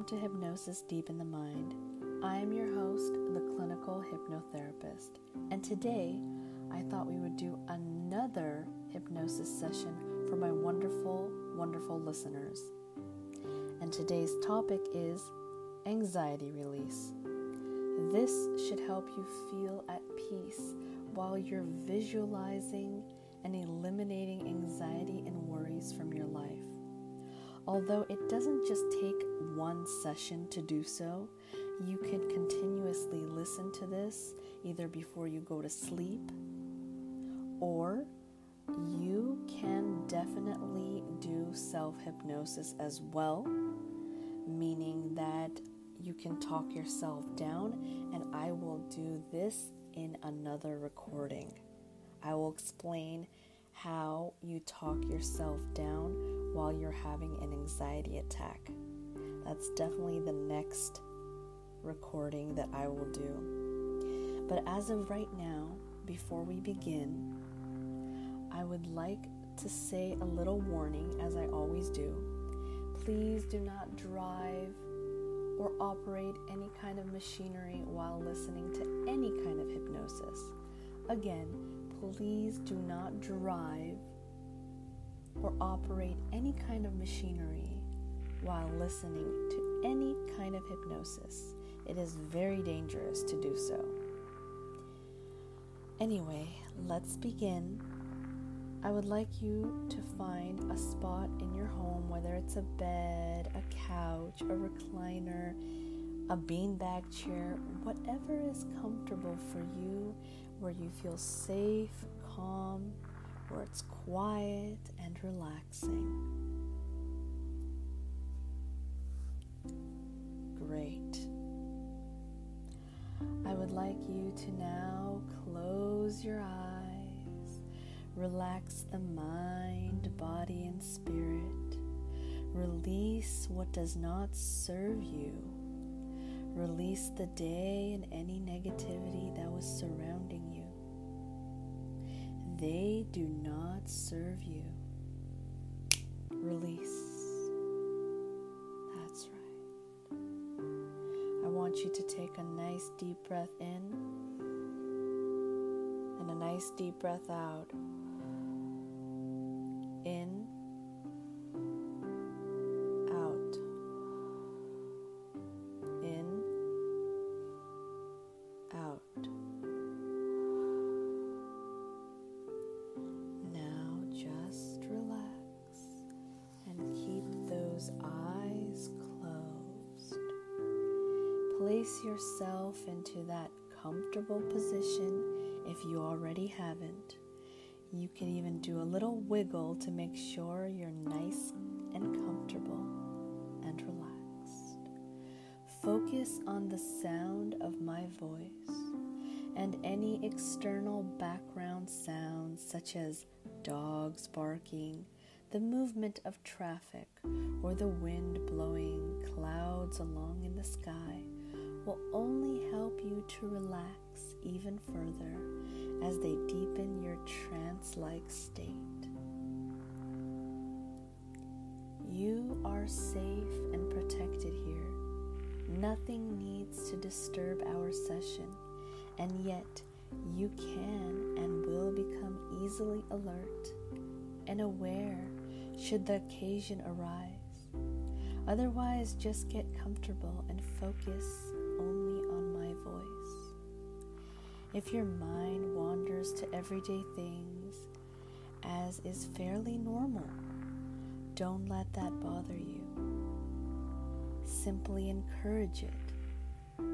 Welcome to Hypnosis Deep in the Mind. I am your host, the clinical hypnotherapist, and today I thought we would do another hypnosis session for my wonderful, wonderful listeners. And today's topic is anxiety release. This should help you feel at peace while you're visualizing and eliminating anxiety and worries from your life. Although it doesn't just take one session to do so, you can continuously listen to this either before you go to sleep or you can definitely do self hypnosis as well, meaning that you can talk yourself down, and I will do this in another recording. I will explain how you talk yourself down while you're having an anxiety attack. That's definitely the next recording that I will do. But as of right now, before we begin, I would like to say a little warning, as I always do. Please do not drive or operate any kind of machinery while listening to any kind of hypnosis. Again, please do not drive or operate any kind of machinery while listening to any kind of hypnosis. It is very dangerous to do so. Anyway, let's begin. I would like you to find a spot in your home, whether it's a bed, a couch, a recliner, a beanbag chair, whatever is comfortable for you, where you feel safe, calm, where it's quiet and relaxing. Great. I would like you to now close your eyes, relax the mind, body, and spirit. Release what does not serve you. Release the day and any negativity that was surrounding you. They do not serve you. Release. Want you to take a nice deep breath in and a nice deep breath out. In, comfortable position if you already haven't. You can even do a little wiggle to make sure you're nice and comfortable and relaxed. Focus on the sound of my voice and any external background sounds such as dogs barking, the movement of traffic, or the wind blowing clouds along in the sky will only help you to relax even further as they deepen your trance like state. You are safe and protected here. Nothing needs to disturb our session, and yet you can and will become easily alert and aware should the occasion arise. Otherwise, just get comfortable and focus If your mind wanders to everyday things, as is fairly normal, don't let that bother you. Simply encourage it.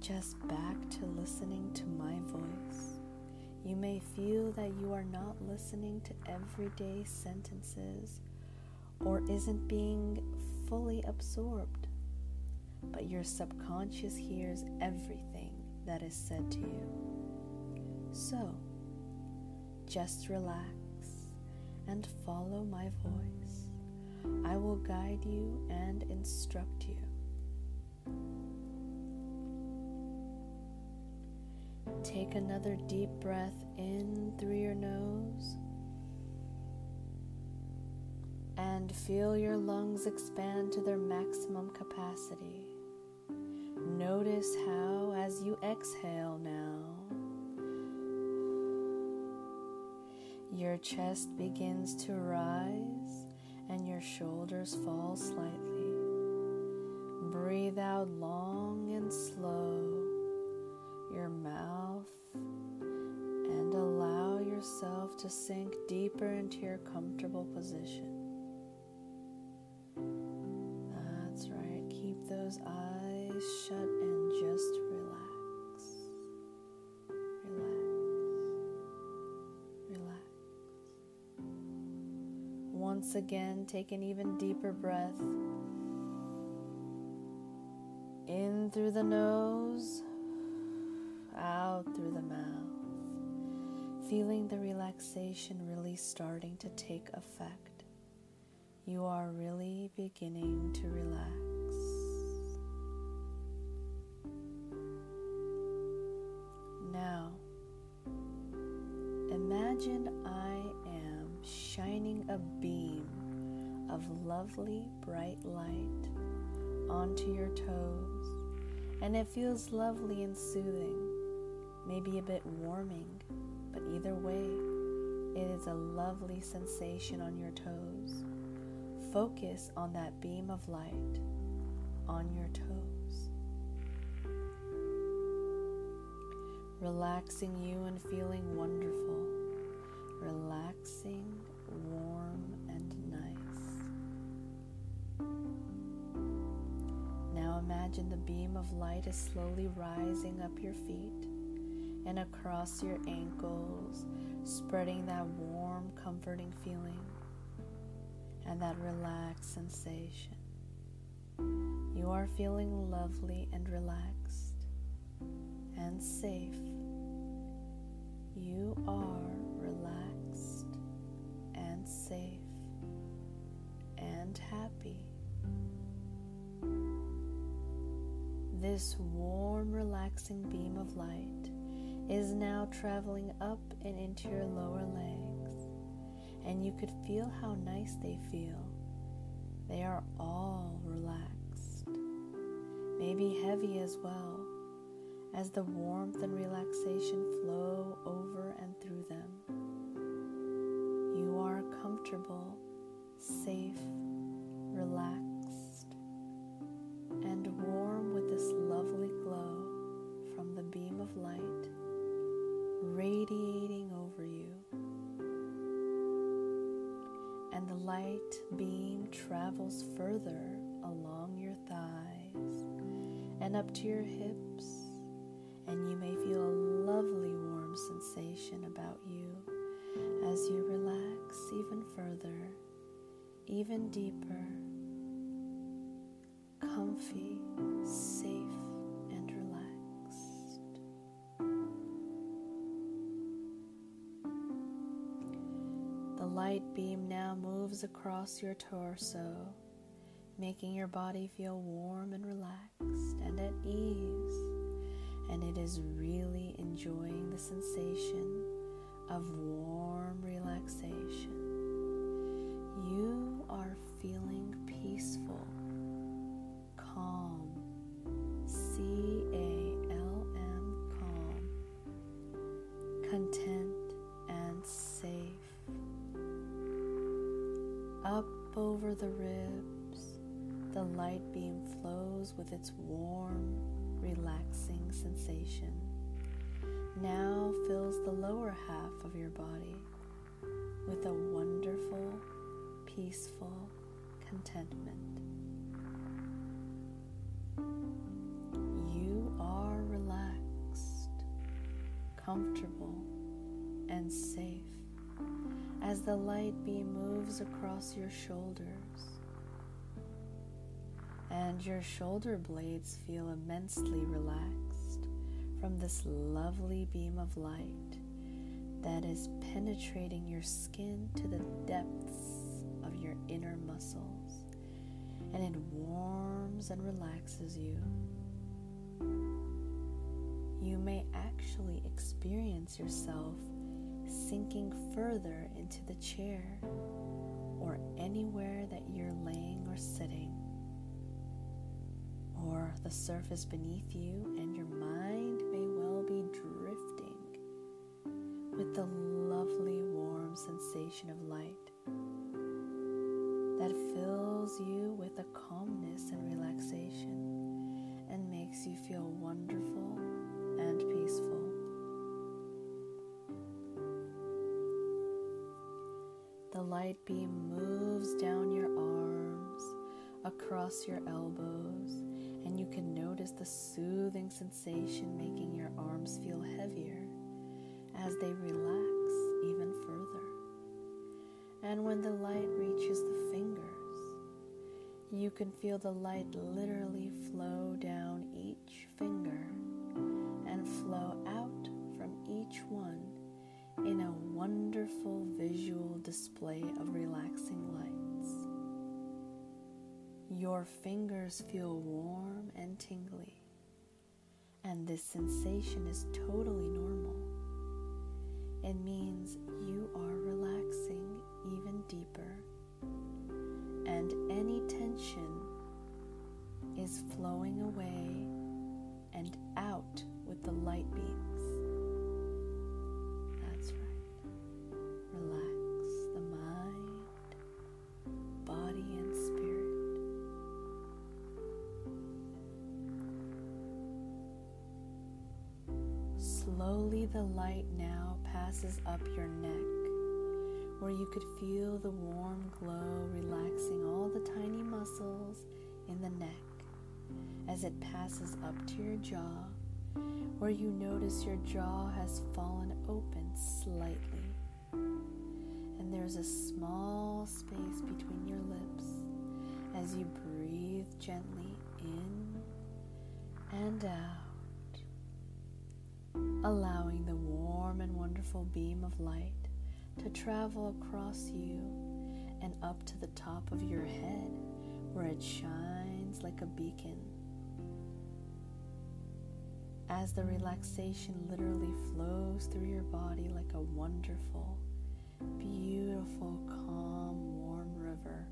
Just back to listening to my voice. You may feel that you are not listening to everyday sentences or isn't being fully absorbed, but your subconscious hears everything that is said to you. So, just relax and follow my voice. I will guide you and instruct you. Take another deep breath in through your nose and feel your lungs expand to their maximum capacity. Notice how, as you exhale now, your chest begins to rise and your shoulders fall slightly. Breathe out long and slow your mouth and allow yourself to sink deeper into your comfortable position. Once again, take an even deeper breath in through the nose out through the mouth, feeling the relaxation really starting to take effect. You are really beginning to relax. Now, imagine I shining a beam of lovely bright light onto your toes, and it feels lovely and soothing maybe a bit warming, but either way, it is a lovely sensation on your toes. Focus on that beam of light on your toes. Relaxing you and feeling wonderful. Relaxing, warm, and nice. Now imagine the beam of light is slowly rising up your feet and across your ankles, spreading that warm, comforting feeling and that relaxed sensation. You are feeling lovely and relaxed and safe. You are This warm, relaxing beam of light is now traveling up and into your lower legs, and you could feel how nice they feel. They are all relaxed, maybe heavy as well, as the warmth and relaxation flow over and through them. You are comfortable, safe, to your hips, and you may feel a lovely warm sensation about you as you relax even further, even deeper, comfy, safe and relaxed. The light beam now moves across your torso, making your body feel warm and relaxed and at ease. And it is really enjoying the sensation of warm relaxation. You are feeling peaceful, calm, C A L M, calm, content and safe. Up over the ribs, the light beam flows with its warm, relaxing sensation. Now fills the lower half of your body with a wonderful, peaceful contentment. You are relaxed, comfortable, and safe as the light beam moves across your shoulders. And your shoulder blades feel immensely relaxed from this lovely beam of light that is penetrating your skin to the depths of your inner muscles. And it warms and relaxes you. You may actually experience yourself sinking further into the chair or anywhere that you're laying or sitting, or the surface beneath you, and your mind may well be drifting with the lovely warm sensation of light that fills you with a calmness and relaxation and makes you feel wonderful and peaceful. The light beam moves down your arms, across your elbows, notice the soothing sensation making your arms feel heavier as they relax even further. And when the light reaches the fingers, you can feel the light literally flow down each finger and flow out from each one in a wonderful visual display of relaxing lights. Your fingers feel warm and tingly, and this sensation is totally normal. It means you are relaxing even deeper, and any tension is flowing away and out with the light beams. The light now passes up your neck, where you could feel the warm glow relaxing all the tiny muscles in the neck as it passes up to your jaw, where you notice your jaw has fallen open slightly, and there's a small space between your lips as you breathe gently in and out allowing the warm and wonderful beam of light to travel across you and up to the top of your head where it shines like a beacon. As the relaxation literally flows through your body like a wonderful, beautiful, calm, warm river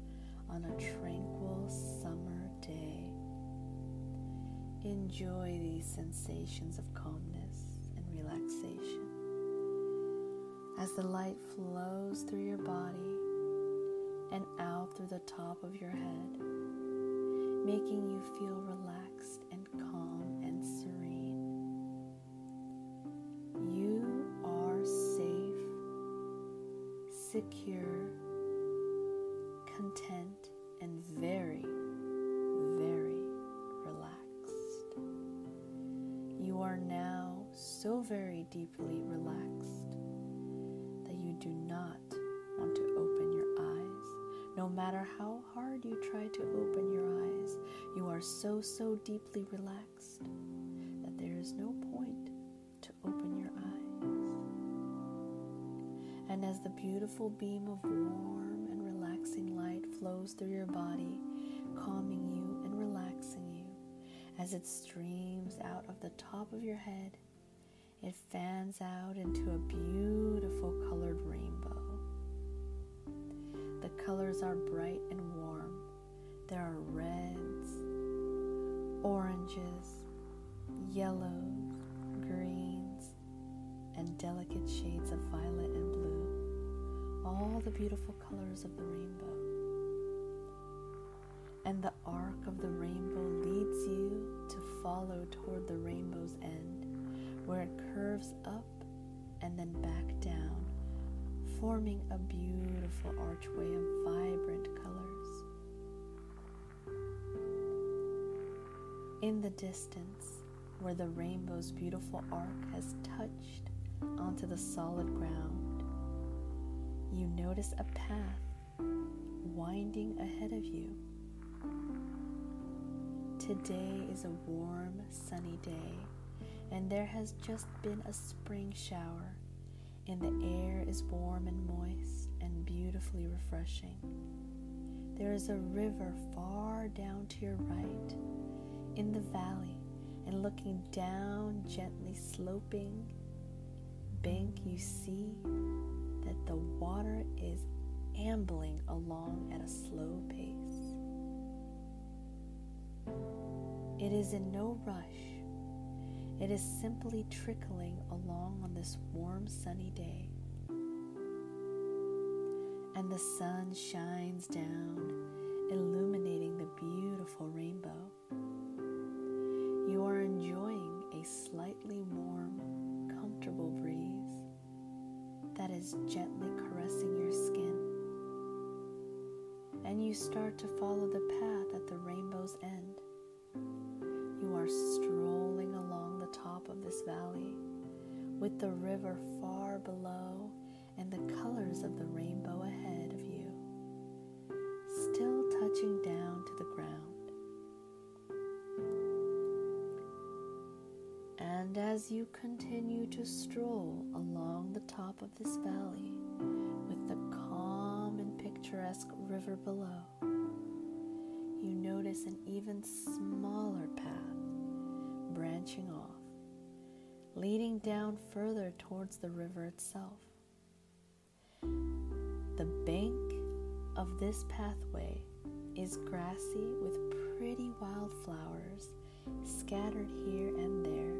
on a tranquil summer day. Enjoy these sensations of calmness as the light flows through your body and out through the top of your head, making you feel relaxed try to open your eyes, you are so, so deeply relaxed that there is no point to open your eyes. And as the beautiful beam of warm and relaxing light flows through your body, calming you and relaxing you, as it streams out of the top of your head, it fans out into a beautiful colored rainbow. The colors are bright and warm. There are reds, oranges, yellows, greens, and delicate shades of violet and blue. All the beautiful colors of the rainbow. And the arc of the rainbow leads you to follow toward the rainbow's end, where it curves up and then back down, forming a beautiful archway of vibrant colors. In the distance, where the rainbow's beautiful arc has touched onto the solid ground, you notice a path winding ahead of you. Today is a warm, sunny day, and there has just been a spring shower, and the air is warm and moist and beautifully refreshing. There is a river far down to your right in the valley, and looking down, gently sloping bank, you see that the water is ambling along at a slow pace. It is in no rush. It is simply trickling along on this warm, sunny day. And the sun shines down, illuminating the beautiful rainbow. You are enjoying a slightly warm, comfortable breeze that is gently caressing your skin. And you start to follow the path at the rainbow's end. You are strolling as you continue to stroll along the top of this valley with the calm and picturesque river below, you notice an even smaller path branching off, leading down further towards the river itself. The bank of this pathway is grassy with pretty wildflowers scattered here and there,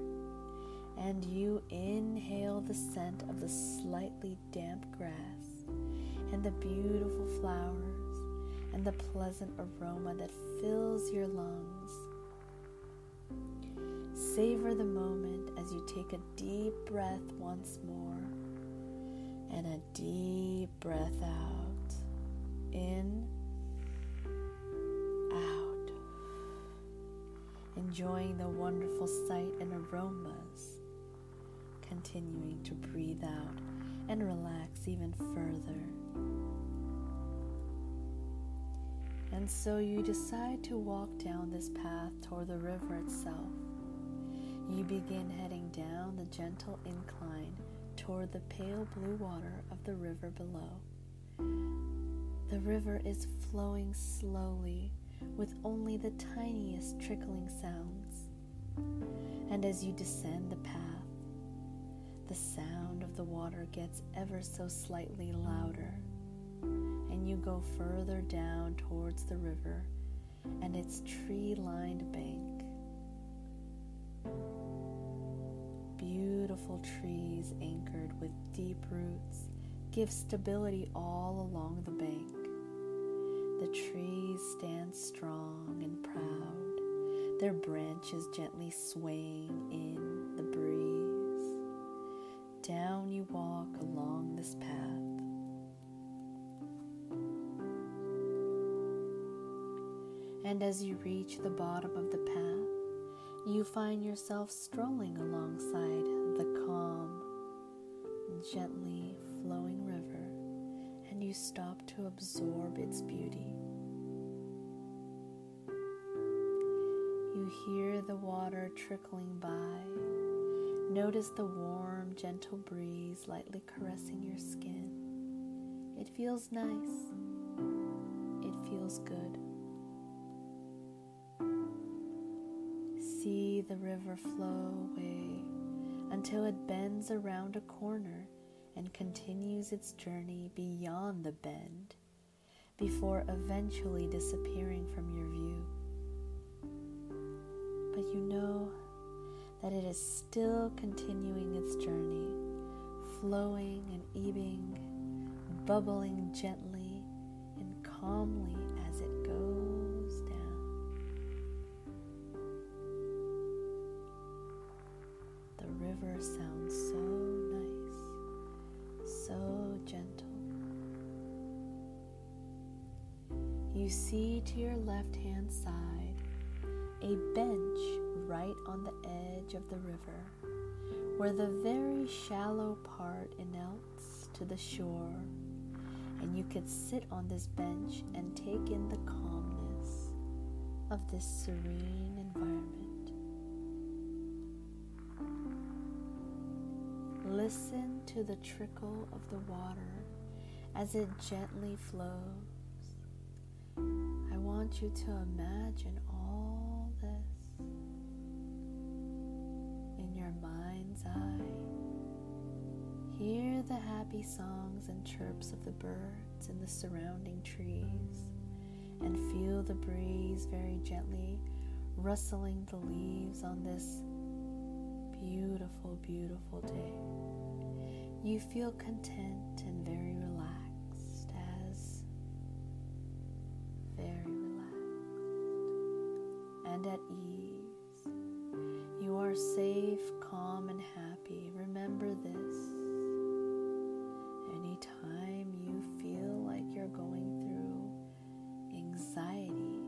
and you inhale the scent of the slightly damp grass and the beautiful flowers and the pleasant aroma that fills your lungs. Savor the moment as you take a deep breath once more and a deep breath out. In, out. Enjoying the wonderful sight and aromas. Continuing to breathe out and relax even further. And so you decide to walk down this path toward the river itself. You begin heading down the gentle incline toward the pale blue water of the river below. The river is flowing slowly with only the tiniest trickling sounds. And as you descend the path, the sound of the water gets ever so slightly louder, and you go further down towards the river and its tree lined bank. Beautiful trees anchored with deep roots give stability all along the bank. The trees stand strong and proud, their branches gently swaying in And as you reach the bottom of the path, you find yourself strolling alongside the calm, gently flowing river, and you stop to absorb its beauty. You hear the water trickling by. Notice the warm, gentle breeze lightly caressing your skin. It feels nice. It feels good. See the river flow away until it bends around a corner and continues its journey beyond the bend before eventually disappearing from your view. But you know that it is still continuing its journey, flowing and ebbing, bubbling gently and calmly You see to your left hand side a bench right on the edge of the river where the very shallow part enelts to the shore, and you could sit on this bench and take in the calmness of this serene environment. Listen to the trickle of the water as it gently flows. Want you to imagine all this in your mind's eye, Hear the happy songs and chirps of the birds in the surrounding trees, and feel the breeze very gently rustling the leaves on this beautiful, beautiful day. You feel content and very calm, and happy. Remember this. Anytime you feel like you're going through anxiety,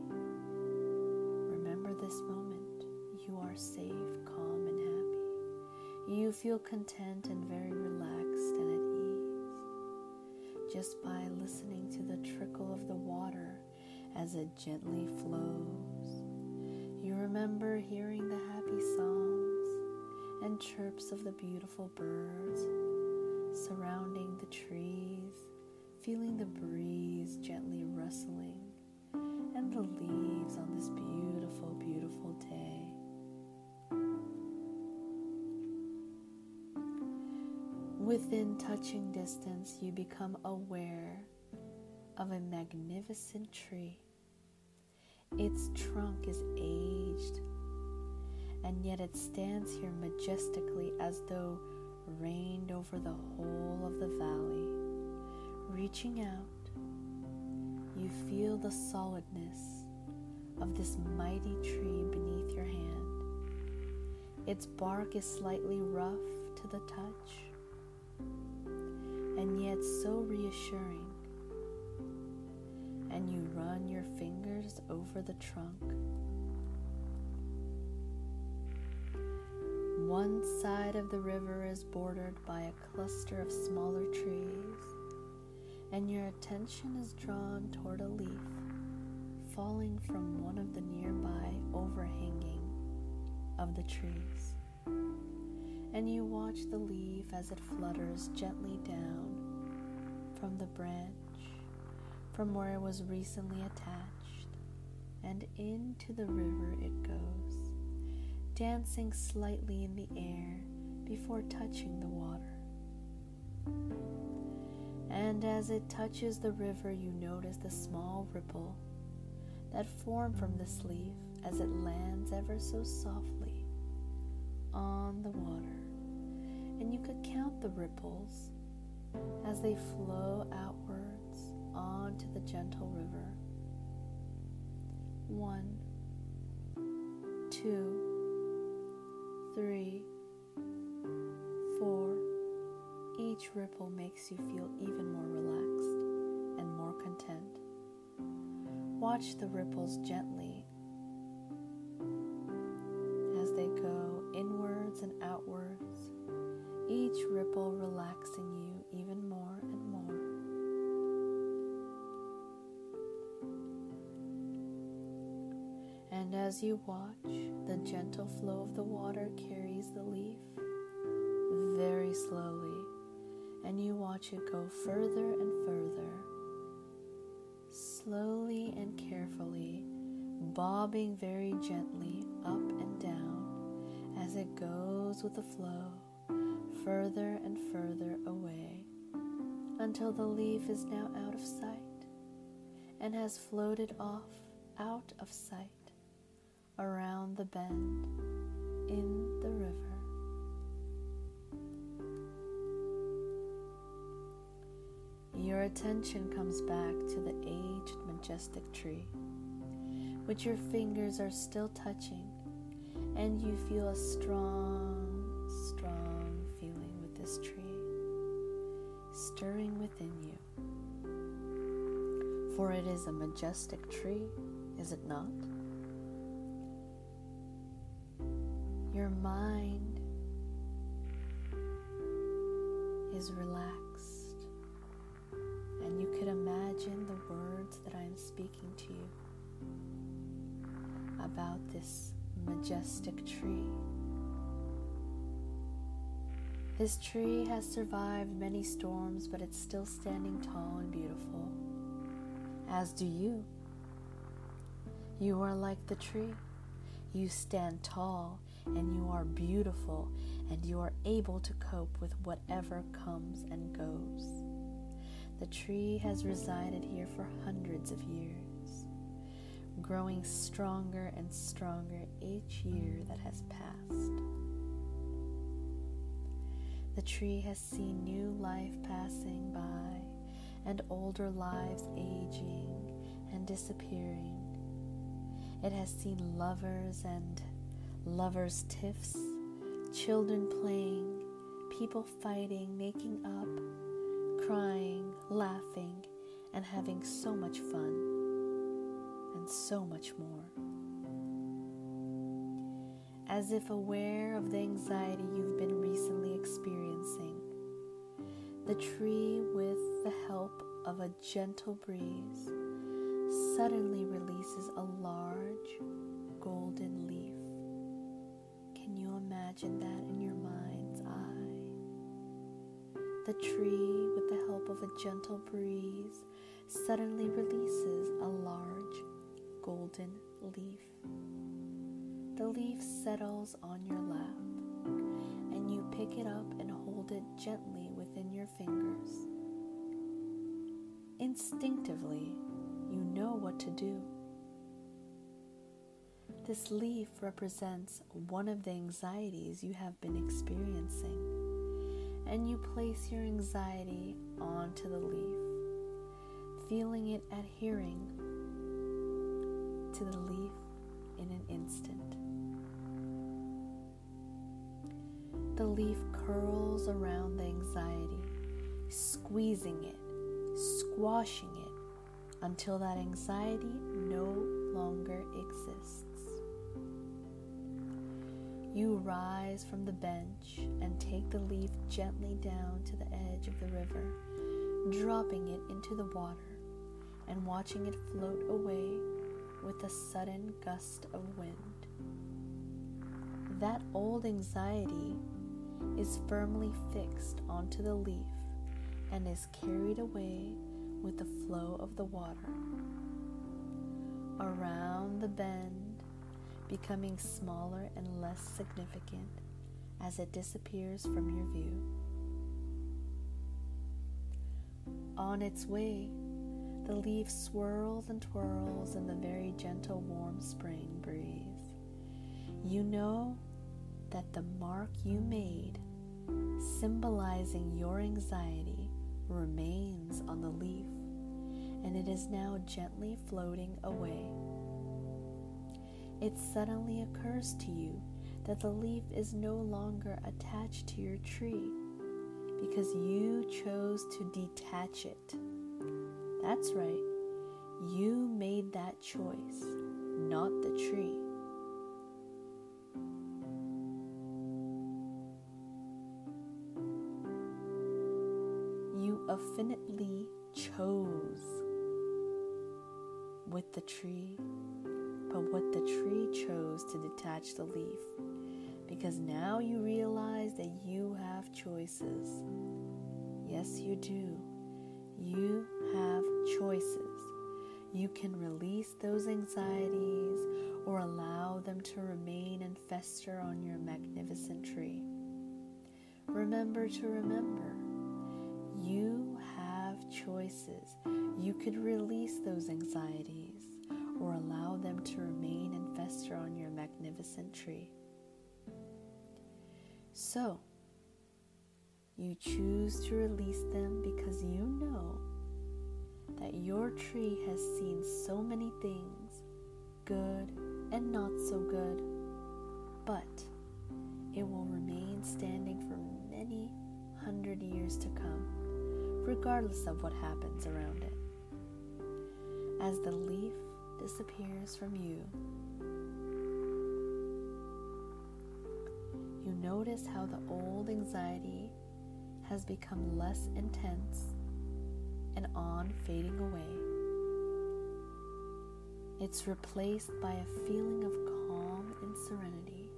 remember this moment. You are safe, calm, and happy. You feel content and very relaxed and at ease just by listening to the trickle of the water as it gently flows. You remember hearing the happy songs and chirps of the beautiful birds surrounding the trees, feeling the breeze gently rustling and the leaves on this beautiful, beautiful day. Within touching distance, you become aware of a magnificent tree. Its trunk is aged, and yet it stands here majestically as though reigned over the whole of the valley. Reaching out, you feel the solidness of this mighty tree beneath your hand. Its bark is slightly rough to the touch, and yet so reassuring. And you run your fingers over the trunk. One side of the river is bordered by a cluster of smaller trees, and your attention is drawn toward a leaf falling from one of the nearby overhanging of the trees. And you watch the leaf as it flutters gently down from the branch from where it was recently attached, and into the river it goes dancing slightly in the air before touching the water. And as it touches the river, you notice the small ripple that form from this leaf as it lands ever so softly on the water. And you could count the ripples as they flow outwards onto the gentle river. One, two, three, four. Each ripple makes you feel even more relaxed and more content. Watch the ripples gently as they go inwards and outwards, each ripple relaxing you even more and more. And as you watch, gentle flow of the water carries the leaf very slowly, and you watch it go further and further, slowly and carefully, bobbing very gently up and down as it goes with the flow further and further away until the leaf is now out of sight and has floated off out of sight around the bend in the river. Your attention comes back to the aged majestic tree, which your fingers are still touching, and you feel a strong, strong feeling with this tree stirring within you. For it is a majestic tree, is it not? Your mind is relaxed, and you could imagine the words that I am speaking to you about this majestic tree. This tree has survived many storms, but it's still standing tall and beautiful, as do you. You are like the tree. You stand tall and you are beautiful and you are able to cope with whatever comes and goes. The tree has resided here for hundreds of years, growing stronger and stronger each year that has passed. The tree has seen new life passing by and older lives aging and disappearing. It has seen lovers and lovers' tiffs, children playing, people fighting, making up, crying, laughing, and having so much fun, and so much more. As if aware of the anxiety you've been recently experiencing, the tree, with the help of a gentle breeze, suddenly releases a large golden leaf. Imagine that in your mind's eye? The tree, with the help of a gentle breeze, suddenly releases a large golden leaf. The leaf settles on your lap, and you pick it up and hold it gently within your fingers. Instinctively, you know what to do. This leaf represents one of the anxieties you have been experiencing, and you place your anxiety onto the leaf, feeling it adhering to the leaf in an instant. The leaf curls around the anxiety, squeezing it, squashing it until that anxiety no longer exists. You rise from the bench and take the leaf gently down to the edge of the river, dropping it into the water and watching it float away with a sudden gust of wind. That old anxiety is firmly fixed onto the leaf and is carried away with the flow of the water. Around the bend, becoming smaller and less significant as it disappears from your view. On its way, the leaf swirls and twirls in the very gentle, warm spring breeze. You know that the mark you made, symbolizing your anxiety, remains on the leaf, and it is now gently floating away. It suddenly occurs to you that the leaf is no longer attached to your tree because you chose to detach it. That's right, you made that choice, not the tree. You affinitely chose with the tree, but what the tree chose to detach the leaf. Because now you realize that you have choices. Yes, you do. You have choices. You can release those anxieties or allow them to remain and fester on your magnificent tree. Remember to remember you have choices. You could release those anxieties or allow them So, you choose to release them because you know that your tree has seen so many things, good and not so good, but it will remain standing for many hundred years to come regardless of what happens around it. As the leaf disappears from you, you notice how the old anxiety has become less intense and on fading away. It's replaced by a feeling of calm and serenity.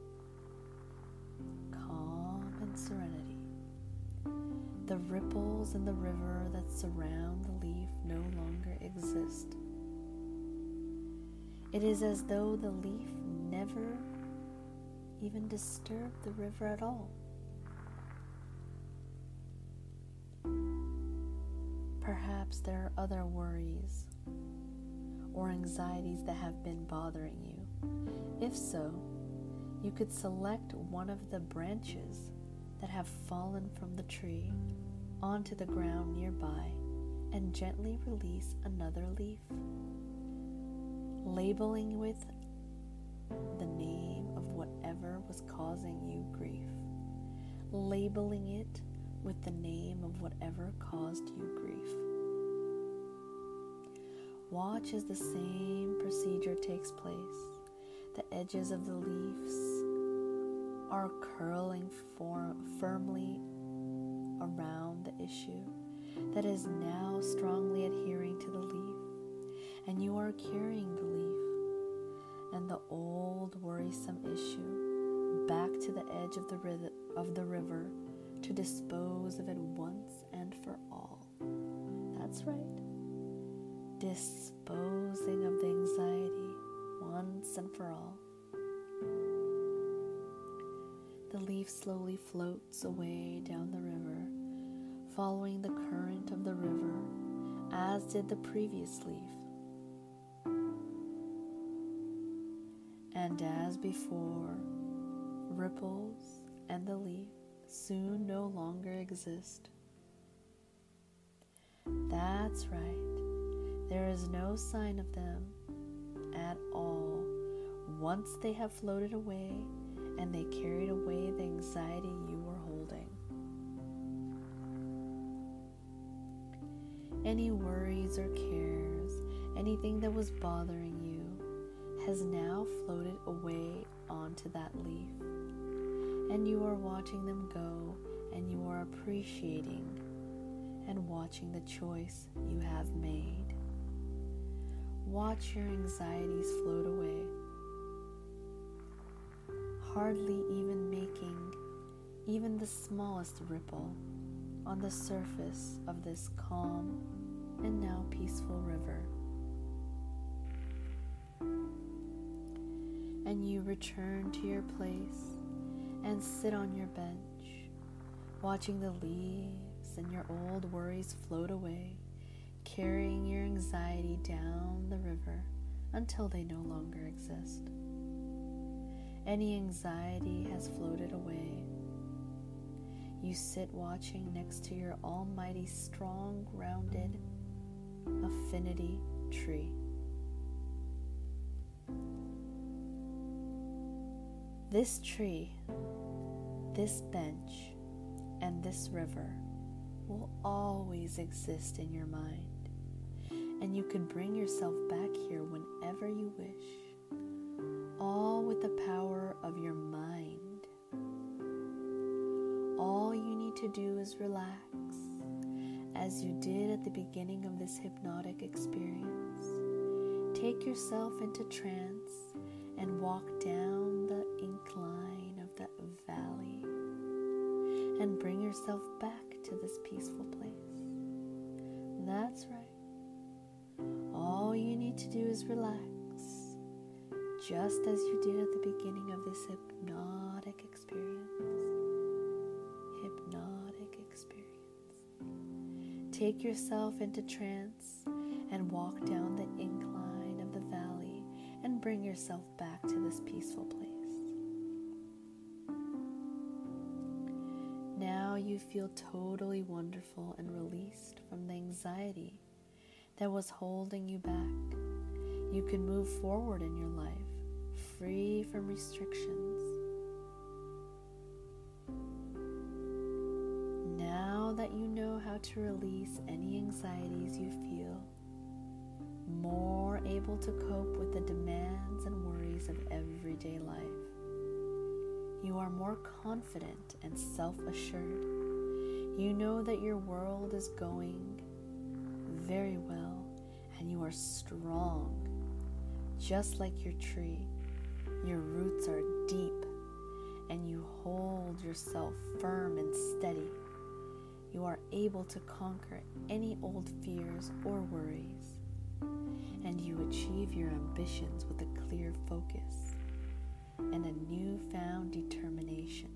Calm and serenity. The ripples in the river that surround the leaf no longer exist. It is as though the leaf never even disturb the river at all. Perhaps there are other worries or anxieties that have been bothering you. If so, you could select one of the branches that have fallen from the tree onto the ground nearby and gently release another leaf, labeling with the name whatever was causing you grief, labeling it with the name of whatever caused you grief. Watch as the same procedure takes place. The edges of the leaves are curling for, firmly around the issue that is now strongly adhering to the leaf, and you are carrying the leaf and the old worrisome issue back to the edge of the, of the river to dispose of it once and for all. That's right disposing of the anxiety once and for all. The leaf slowly floats away down the river, following the current of the river, as did the previous leaf. And as before, ripples and the leaf soon no longer exist. That's right. There is no sign of them at all once they have floated away and they carried away the anxiety you were holding. Any worries or cares, anything that was bothering you, has now floated away onto that leaf. And you are watching them go and you are appreciating and watching the choice you have made. Watch your anxieties float away, hardly even making even the smallest ripple on the surface of this calm and now peaceful river. And you return to your place and sit on your bench, watching the leaves and your old worries float away carrying your anxiety down the river until they no longer exist. Any anxiety has floated away. You sit watching next to your almighty, strong, grounded affinity tree. This tree, this bench, and this river will always exist in your mind and you can bring yourself back here whenever you wish, all with the power of your mind. All you need to do is relax, as you did at the beginning of this hypnotic experience. Take yourself into trance and walk down incline of the valley and bring yourself back to this peaceful place. That's right. All you need to do is relax, just as you did at the beginning of this hypnotic experience. Hypnotic experience. Take yourself into trance and walk down the incline of the valley and bring yourself back to this peaceful place. You feel totally wonderful and released from the anxiety that was holding you back. You can move forward in your life, free from restrictions. Now that you know how to release any anxieties you feel, more able to cope with the demands and worries of everyday life. You are more confident and self assured. You know that your world is going very well and you are strong, just like your tree. Your roots are deep and you hold yourself firm and steady. You are able to conquer any old fears or worries, and you achieve your ambitions with a clear focus. And a newfound determination.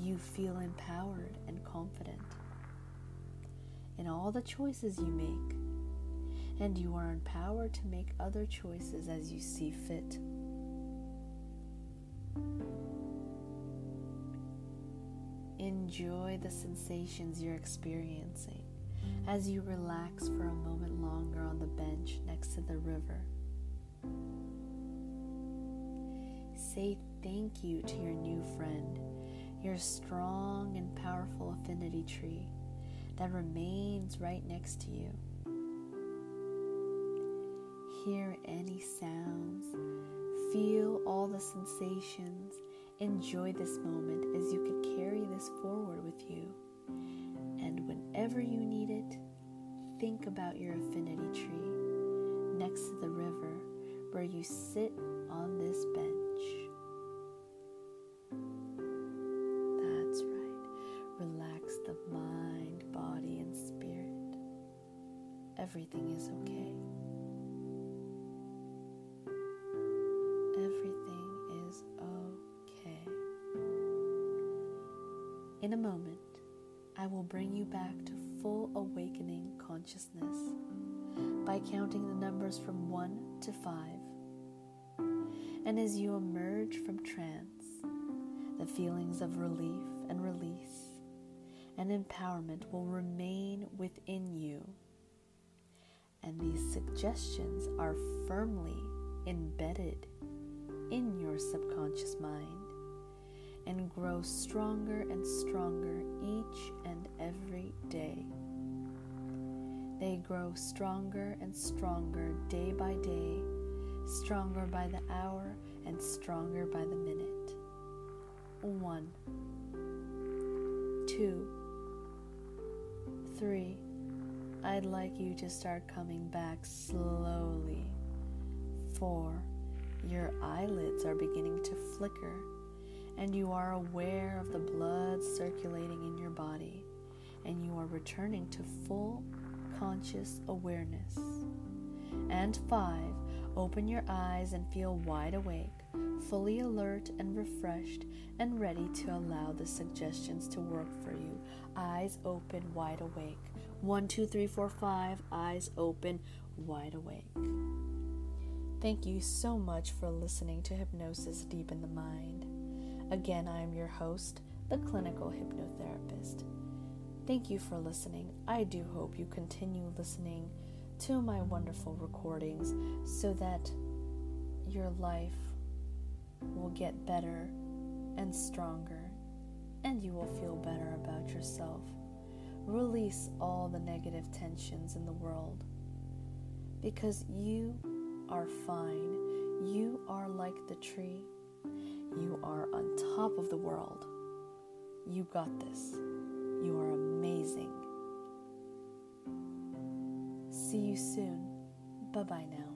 You feel empowered and confident in all the choices you make, and you are empowered to make other choices as you see fit. Enjoy the sensations you're experiencing as you relax for a moment longer on the bench next to the river. Say thank you to your new friend, your strong and powerful affinity tree that remains right next to you. Hear any sounds, feel all the sensations, enjoy this moment as you could carry this forward with you. And whenever you need it, think about your affinity tree next to the river where you sit on this bench. Everything is okay. Everything is okay. In a moment, I will bring you back to full awakening consciousness by counting the numbers from 1 to 5. And as you emerge from trance, the feelings of relief and release and empowerment will remain within you. And these suggestions are firmly embedded in your subconscious mind and grow stronger and stronger each and every day. They grow stronger and stronger day by day, stronger by the hour, and stronger by the minute. One, two, three. I'd like you to start coming back slowly. Four, your eyelids are beginning to flicker and you are aware of the blood circulating in your body, and you are returning to full conscious awareness. And five, open your eyes and feel wide awake, fully alert and refreshed, and ready to allow the suggestions to work for you. Eyes open, wide awake. One, two, three, four, five, eyes open, wide awake. Thank you so much for listening to Hypnosis Deep in the Mind. Again, I am your host, the clinical hypnotherapist. Thank you for listening. I do hope you continue listening to my wonderful recordings so that your life will get better and stronger and you will feel better about yourself. Release all the negative tensions in the world because you are fine. You are like the tree you are on top of the world. You got this. You are amazing. See you soon. Bye bye now.